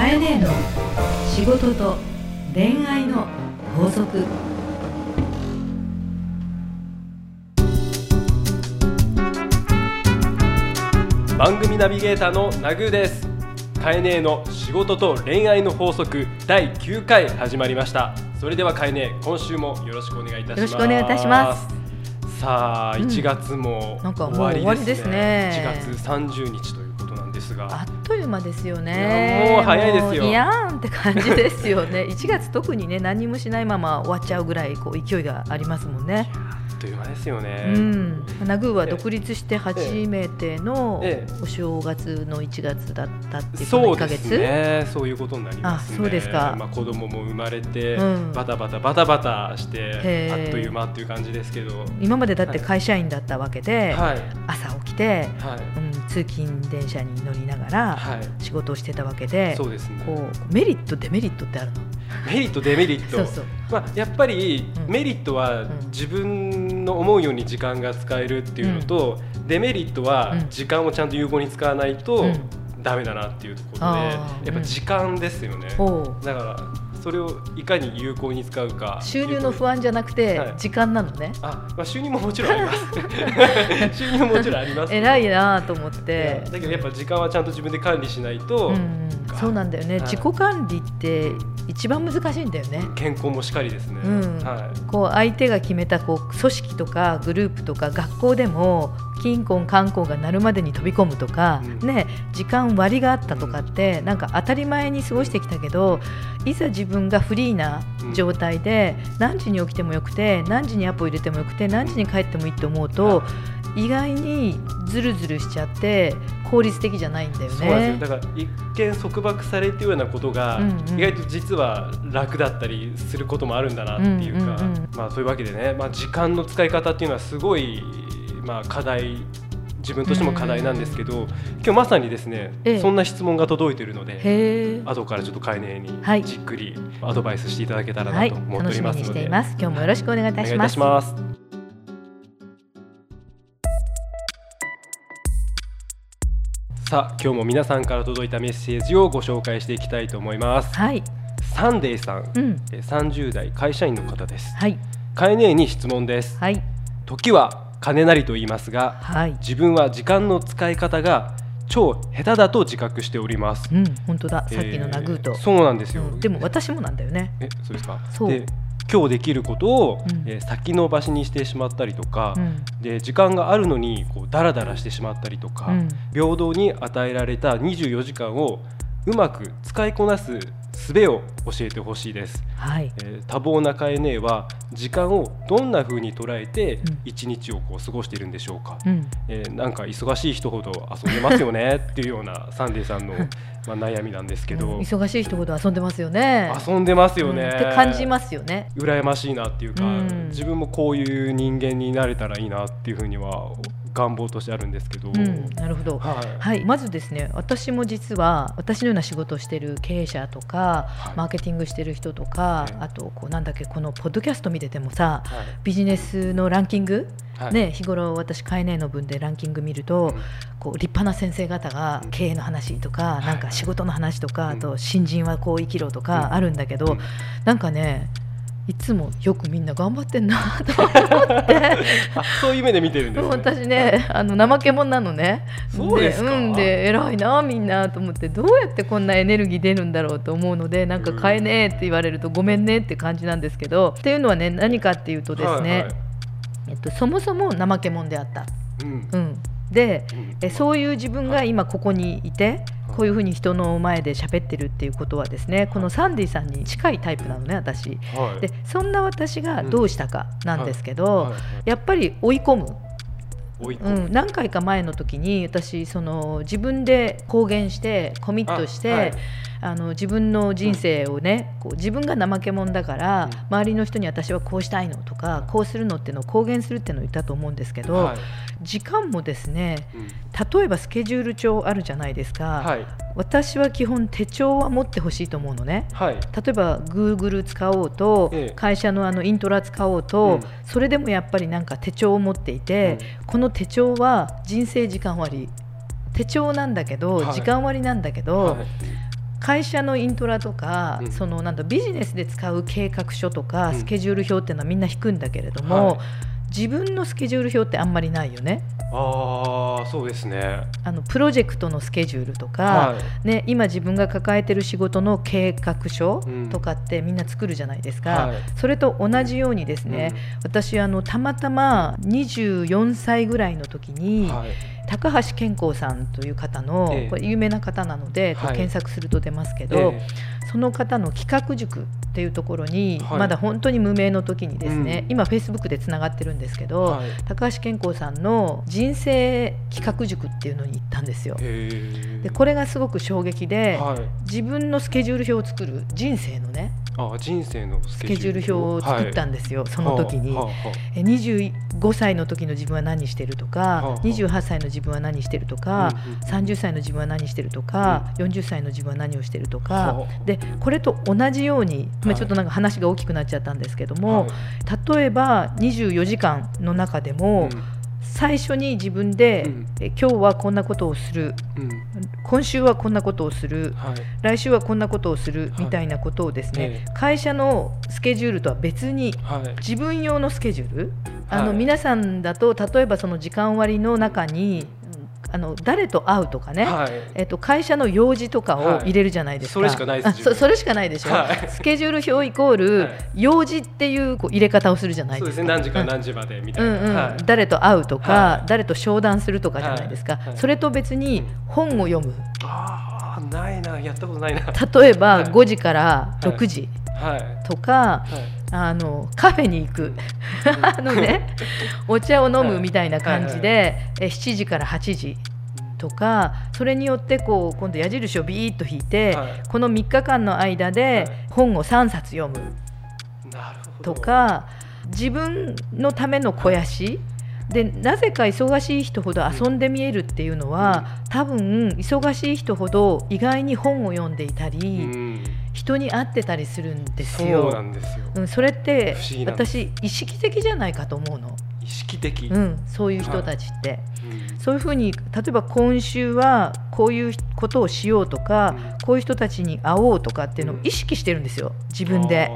かえねえの仕事と恋愛の法則。番組ナビゲーターのナグーです。カエネーの仕事と恋愛の法則第9回始まりました。それではカエネー今週もよろしくお願いいたします。よろしくお願いいたします。さあうん。1月もなんかもう終わり終わりですね。1月30日というですがあっという間ですよいね。やもう早いですよいやーんって感じですよね。1月特にね何もしないまま終わっちゃうぐらいこう勢いがありますもんね。という間ですよね、うん。ナグーは独立して初めてのええ。お正月の1月だったっていうこの1ヶそうです月。ね。そういうことになりますね。あそうですか。まあ、子供も生まれて、うん。バタバタバタバタしてあっという間っていう感じですけど。今までだって会社員だったわけで、はい。朝起きて、はい。うん、通勤電車に乗りながらはい。仕事をしてたわけで、そうですね。こうメリットデメリットってあるの？メリットデメリット。そうそう。まあ、やっぱりうん。メリットはん。自分の思うように時間が使えるっていうのと、デメリットはうん。時間をちゃんと有効に使わないとうん。ダメだなっていうところで、やっぱ時間ですよね。だからそれをいかに有効に使うか収入の不安じゃなくてはい。時間なのね、あ、まあ、収入ももちろんあります。収入ももちろんあります。偉いなと思って。だけどやっぱ時間はちゃんと自分で管理しないと、うんうん。そうなんだよね、はい。自己管理って一番難しいんだよね、健康もしかりですね、うん。はい。こう相手が決めたこう組織とかグループとか学校でも金婚観光が鳴るまでに飛び込むとか、うん。ね、時間割りがあったとかって、なんか当たり前に過ごしてきたけどいざ自分がフリーな状態で、何時に起きてもよくて何時にアポ入れてもよくて何時に帰ってもいいと思うと、意外にズルズルしちゃって効率的じゃないんだよそうです。よ。だから一見束縛されているようなことが、うんうん。意外と実は楽だったりすることもあるんだなっていうか、うんうんうん。まあそういうわけでね、まあ、時間の使い方っていうのはすごい、まあ、課題自分としても課題なんですけど、今日まさにですね、ええ。そんな質問が届いているので。後からちょっとカエネにはい。じっくりアドバイスしていただけたらは、ないと思っておりますので、しています。今日もよろしくお願いいたします。さあ今日も皆さんから届いたメッセージをご紹介していきたいと思います。はい、サンデーさん、うん、えー30代会社員の方です。はい、カエネに質問です。はい、時は金なりと言いますがはい。自分は時間の使い方が超下手だと自覚しております。うん、本当だ。さっきのナグーと。えーそうなんですよ、うん。でも私もなんだよね。えそうですか。そう。で今日できることを、うん。えー先延ばしにしてしまったりとか、うん、で時間があるのにこうダラダラしてしまったりとか、うん。平等に与えられた24時間をうまく使いこなす術を教えてほしいです、はい。えー多忙なカエネは時間をどんな風に捉えてうん。一日をこう過ごしているんでしょうか、うん、えーなんか忙しい人ほど遊んでますよね っていうようなサンデーさんの、まあ、悩みなんですけど、うん。忙しい人ほど遊んでますよね。遊んでますよね、うん。って感じますよね。羨ましいなっていうか、うん。自分もこういう人間になれたらいいなっていうふうには願望としてあるんですけど、うん、なるほど。はい、はい、まずですね私も実は私のような仕事をしている経営者とか、はい。マーケティングしてる人とか、ええ。あとこうなんだっけこのポッドキャスト見ててもさはい。ビジネスのランキング、はい。ね、日頃私会ネの分でランキング見ると、うん。こう立派な先生方が経営の話とか、い。なんか仕事の話とか、うん。あと新人はこう生きろとかうん。あるんだけど、うん。なんかねいつもよくみんな頑張ってんなと思って。あそういう目で見てるんですね。私ねあの怠け者なのね。そうですか。うんで偉いなみんなと思ってどうやってこんなエネルギー出るんだろうと思うのでなんか買えねえって言われるとごめんねって感じなんですけどっていうのはね何かっていうとですね、はいはい。えっと、そもそも怠け者であった。うん。うん、でうん。えそういう自分が今ここにいてこういうふうに人の前で喋ってるっていうことはですねこのサンディさんに近いタイプなのね私。はい。でそんな私がどうしたかなんですけど、やっぱり追い込む。うん、何回か前の時に私その自分で公言してコミットしてあはい。あの自分の人生をね、こう自分が怠け者だから、うん。周りの人に私はこうしたいのとかこうするのっていうのを公言するっていうのを言ったと思うんですけど、はい。時間もですねうん。例えばスケジュール帳あるじゃないですか、はい私は基本手帳は持ってほしいと思うのね。はい。例えば Google 使おうと、ええ。会社のあのイントラ使おうと、うん。それでもやっぱりなんか手帳を持っていて、この手帳は人生時間割。手帳なんだけど、はい。時間割なんだけど、はい。会社のイントラとか、うん。そのなんだビジネスで使う計画書とか、うん。スケジュール表っていうのはみんな引くんだけれども、はい。自分のスケジュール表ってあんまりないよねああそうですね。あのプロジェクトのスケジュールとか、はい。ね、今自分が抱えてる仕事の計画書うん。とかってみんな作るじゃないですか、はい。それと同じようにですね、私あのたまたま24歳ぐらいの時に、はい高橋健康さんという方の、ええ。これ有名な方なので、はい。検索すると出ますけえど、えその方の企画塾っていうところに、はい。まだ本当に無名の時にですね、うん。今フェイスブックでつながってるんですけど、はい。高橋健康さんの人生企画塾っていうのに行ったんですよ。でこれがすごく衝撃で、はい。自分のスケジュール表を作る人生のねあ人生のススケジュール表を作ったんですよ、その時に。はあはえ25歳の時の自分は何してるとか、はあはあ28歳の自分は何してるとか、うんうん。30歳の自分は何してるとか、40歳の自分は何をしてるとか、はあ。でこれと同じように、まあ、はい。ちょっとなんか話が大きくなっちゃったんですけどあも、はい。例えば24時間の中でも、うん最初に自分で、うん。え今日はこんなことをする。うん。今週はこんなことをする。はい。来週はこんなことをする。はい。みたいなことをですね、ええ。会社のスケジュールとは別にはい。自分用のスケジュール？あの、はい。皆さんだと例えばその時間割の中にうんあの誰と会うとかね、はい。えっと、会社の用事とかをはい。入れるじゃないですか、それしかないですそ それしかないでしょ、はい。スケジュール表イコール、はい。用事っていうこう入れ方をするじゃないそうでかですすね。何時からうん何時までみたいうんうん。なはい。誰と会うとか、はい。誰と商談するとかじゃないですか、はい。はい。それと別に本を読む。ああないな。やったことないな。例えばはい。5時からはい。6時はい。とか、はいあのカフェに行く。あのねお茶を飲むみたいな感じで、え7時から8時とかそれによってこう今度矢印をビーッと引いて、はい。この3日間の間ではい。本を3冊読む。とか自分のための肥やし。でなぜか忙しい人ほど遊んで見えるっていうのは、多分忙しい人ほど意外に本を読んでいたり、うん人に会ってたりするんですそうよ。なんですよ。うん、それって私意識的じゃないかと思うの、意識的？うん、そういう人たちって、うん。そういうふうに例えば今週はこういうことをしようとか、うん。こういう人たちに会おうとかっていうのを意識してるんですよ。自分で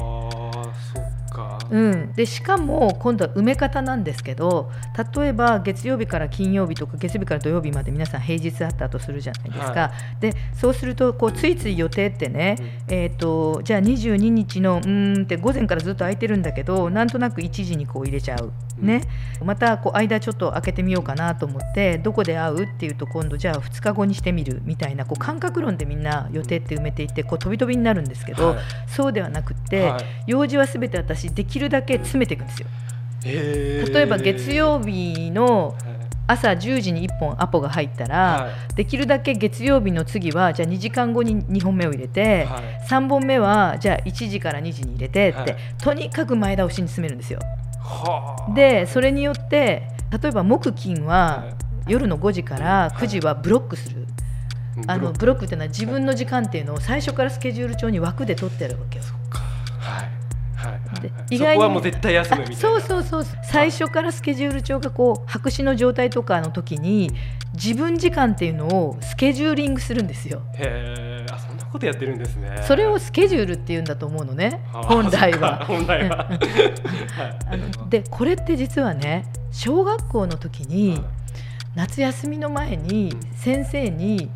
うん、でしかも今度は埋め方なんですけど例えば月曜日から金曜日とか月曜日から土曜日まで皆さん平日あったとするじゃないですか、はでそうするとこうついつい予定ってね、うん。えー、とじゃあ22日のうーんって午前からずっと空いてるんだけどなんとなく1時にこう入れちゃう、ね。またこう間ちょっと開けてみようかなと思ってどこで会うっていうと今度じゃあ2日後にしてみるみたいなこう感覚論でみんな予定って埋めていってこう飛び飛びになるんですけど、はい。そうではなくって、はい。用事は全て私できるだけ詰めていくんですよ。例えば月曜日のはい。朝10時に1本アポが入ったら、はい。できるだけ月曜日の次はじゃあ2時間後に2本目を入れて、はい。3本目はじゃあ1時から2時に入れてって、はい。とにかく前倒しに進めるんですよ。はあ。でそれによって例えば木金ははい。夜の5時から9時はブロックする、あのブロック。っていうのは自分の時間っていうのを最初からスケジュール帳に枠で取ってあるわけよ。はい。はい。はい。ではい。意外にそこはもう絶対休むみたいな。あそうそうそう。最初からスケジュール帳がこう白紙の状態とかの時に自分時間っていうのをスケジューリングするんですよ。へえあそんなことやってるんですね。それをスケジュールっていうんだと思うのね。あ本来は。本来は。でこれって実はね小学校の時に夏休みの前にうん。先生に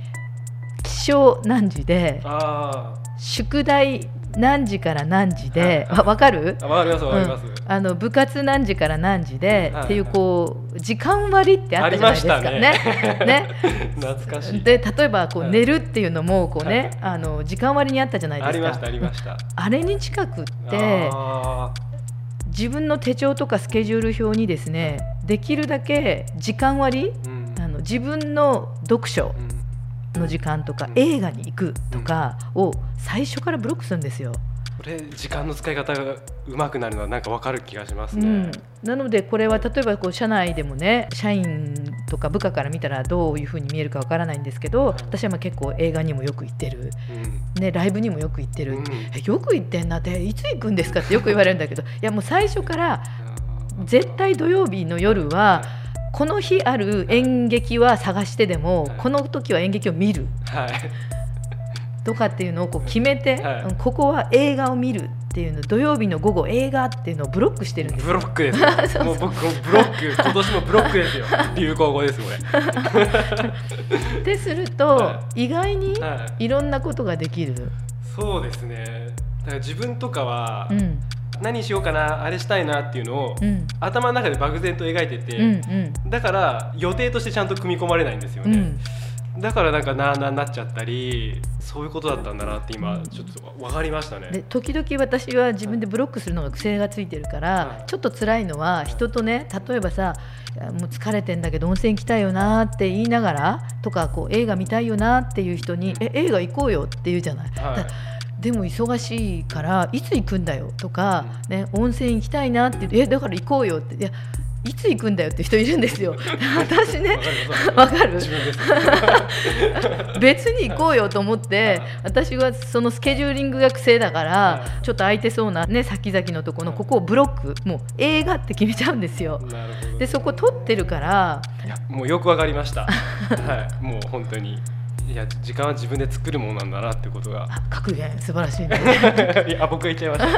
起床何時であ宿題何時から何時ではい。わわかる？ーあわかりますわかります、あの部活何時から何時ではい。っていうこう時間割ってあったじゃないですか。ね。ね。ね。懐かしい。で例えばこうはい寝るっていうのもこうね、はい。あの時間割にあったじゃないですか。ありましたありました。あれに近くってあ自分の手帳とかスケジュール表にですねできるだけ時間割ーうん。あの自分の読書うん。の時間とか、うん。映画に行くとかを最初からブロックするんですよ。これ時間の使い方が上手くなるのはなんかわかる気がしますね、うん、なのでこれは例えばこう社内でもね社員とか部下から見たらどういうふうに見えるかわからないんですけど私はまあ結構映画にもよく行ってる、ね、ライブにもよく行ってる、うん。えよく行ってんなっていつ行くんですかってよく言われるんだけどいやもう最初から絶対土曜日の夜はこの日ある演劇は探してでもはい。この時は演劇を見る。はいとかっていうのをこう決めて、はい。うんここは映画を見るっていうの土曜日の午後映画っていうのをブロックしてるんですブロックですよ。もう僕もブロック今年もブロックですよ流行語ですこれですると、は意外にはい。いろんなことができる、そうですね。だから自分とかはうん。何しようかなあれしたいなっていうのをうん。頭の中で漠然と描いてて、うん。だから予定としてちゃんと組み込まれないんですよね、うんだからなんかなあなあになっちゃったりそういうことだったんだなって今ちょっと分かりましたね。で時々私は自分でブロックするのが癖がついてるから、はい。ちょっと辛いのは人とね例えばさもう疲れてんだけど温泉行きたいよなって言いながらとかこう映画見たいよなっていう人に「え映画行こうよ」って言うじゃない。はい。だでも忙しいからいつ行くんだよとか、ね、温泉行きたいなって言ってえだから行こうよっていやいつ行くんだよって人いるんですよ。私ね。わかる 別に行こうよと思って私はそのスケジューリングが癖だからはちょっと空いてそうなね先々のところのここをブロックもう映画って決めちゃうんですよ。でそこ撮ってるからいやもうよくわかりました。はい。もう本当に。いや時間は自分で作るものなんだなってことが。あ格言素晴らしいね。いや僕が言っちゃいました。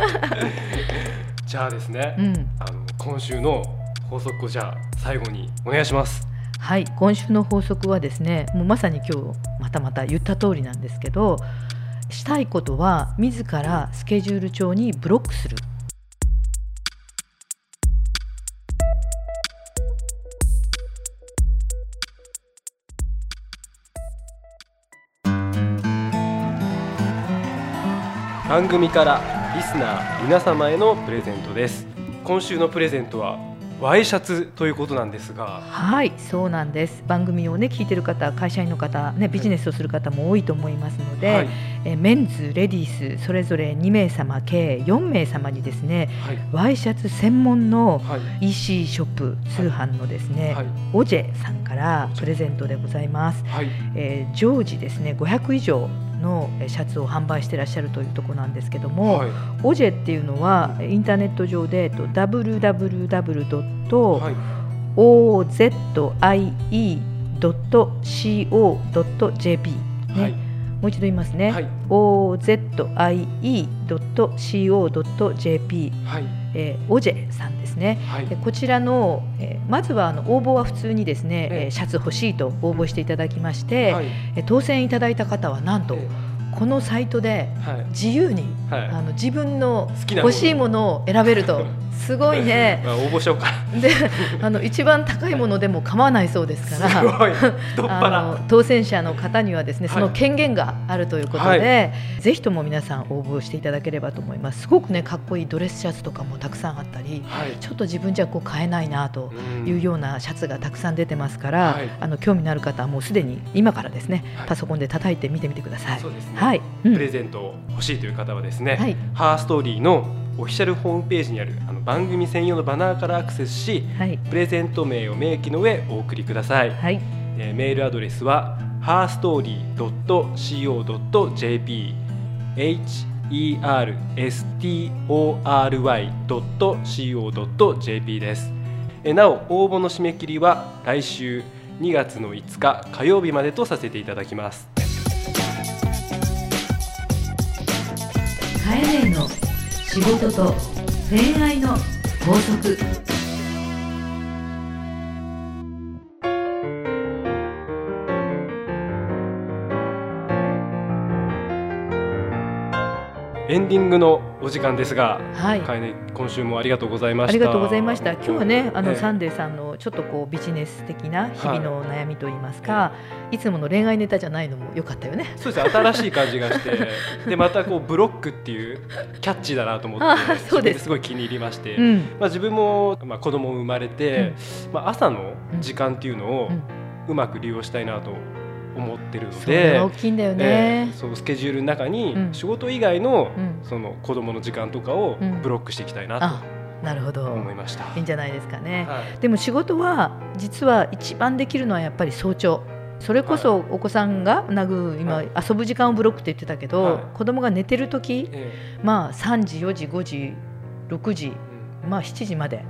じゃあですね、うん。あの今週の法則をじゃあ最後にお願いします。はい今週の法則はですねもうまさに今日またまた言った通りなんですけどしたいことは自らスケジュール帳にブロックする。番組からリスナー皆様へのプレゼントです。今週のプレゼントはワイシャツということなんですが。はいそうなんです。番組をね聞いてる方会社員の方ねビジネスをする方も多いと思いますので、はいえメンズレディースそれぞれ2名様計4名様にですねはい。ワイシャツ専門のはい。EC ショップ通販のですね、はい。オジェさんからプレゼントでございます、はい。えー常時ですね500以上のえーシャツを販売してらっしゃるというところなんですけども、はい。オジェっていうのはインターネット上でえっと www. はい ozie.co.jp ね、はいもう一度言いますね、はい。Ozie.co.jp、はい。えー、オジェさんですね。はい。でこちらの、えーまずはあの応募は普通にですね、ええ。えーシャツ欲しいと応募していただきまして、はい。えー当選いただいた方はなんと、えこのサイトではい。自由に、はい。あの自分の欲しいものを選べると。すごいね。まあ応募しようか。であの一番高いものでも構わないそうですすから。あ腹。の当選者の方にはですねはい。その権限があるということで、ぜひとも皆さん応募していただければと思います。すごくねかっこいいドレスシャツとかもたくさんあったりはい。ちょっと自分じゃこう買えないなとうん。いうようなシャツがたくさん出てますから、はい。あの興味のある方はもうすでに今からですね、はい。パソコンで叩いて見てみてください。はい、うん。プレゼント欲しいという方はですね、はい。ハーストーリーのオフィシャルホームページにあるあの番組専用のバナーからアクセスしはい。プレゼント名を明記の上お送りください、はい。えーメールアドレスは herstory.co.jp herstory.co.jp です。えーなお応募の締め切りは来週2月の5日火曜日までとさせていただきますカエネの仕事と恋愛の法則エンディングのお時間ですが、はい今週もありがとうございました。ありがとうございました。今日はね、あの、ええサンデーさんのちょっとこうビジネス的な日々の悩みといいますか、い、つもの恋愛ネタじゃないのも良かったよね。そうですね新しい感じがして。でまたこうブロックっていうキャッチーだなと思ってそうです。ごい気に入りまして、うん、まあ、自分も、まあ、子供生まれて、まあ、朝の時間っていうのをうん。うまく利用したいなと思ってるので、が大きいんだよえねー。そうスケジュールの中にうん。仕事以外の,、うん。その子供の時間とかをうん。ブロックしていきたいなあ、なるほとど。思いました。いいんじゃないですかね。はい。でも仕事は実は一番できるのはやっぱり早朝。それこそお子さんがなぐ今はい。遊ぶ時間をブロックって言ってたけど、はい。子供が寝てる時えまあ3時4時5時6時ーうん。まあ7時まで、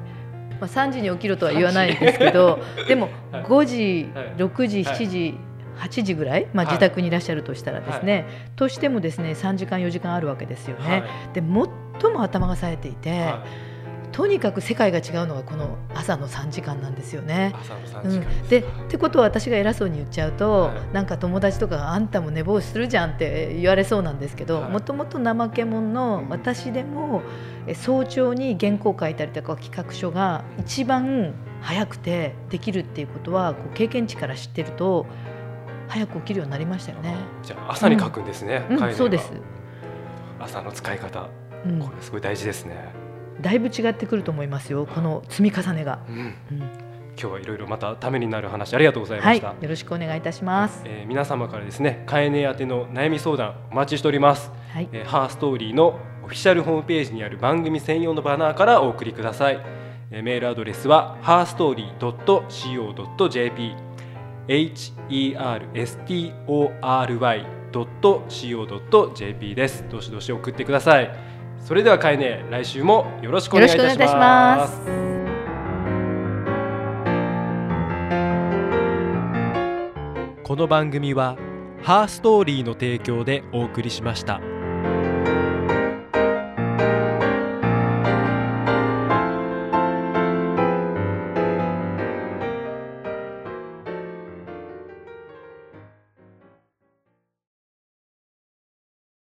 まあ、3時に起きろとは言わないですけどでもはい。5時、はい。6時はい。7時、8時ぐらい、まあ、はい。自宅にいらっしゃるとしたらですね、としてもですね3時間4時間あるわけですよね。はい。で最も頭が冴えていて、はとにかく世界が違うのがこの朝の3時間なんですよね。い。朝の3うん。でってことは私が偉そうに言っちゃうと、はい。なんか友達とかがあんたも寝坊するじゃんって言われそうなんですけどはい。もともと怠け者の私でもえ早朝に原稿書いたりとか企画書が一番早くてできるっていうことはこう経験値から知ってると早く起きるようになりましたよね。じゃあ朝に書くんですね、うん。概念は。そうです、朝の使い方。うん。これすごい大事ですね、だいぶ違ってくると思いますよこの積み重ねが。うん、うん。今日はいろいろまたためになる話ありがとうございまはい、した、よろしくお願いいたします。えー皆様からですねかえね宛ての悩み相談お待ちしております、はい、えーハーストーリーのオフィシャルホームページにある番組専用のバナーからお送りください、えーメールアドレスは herstory.co.jp herstory.co.jp です。どしどし送ってくださいそれではかえね来週もよろしくお願いいたします。この番組はハーストーリーの提供でお送りしました。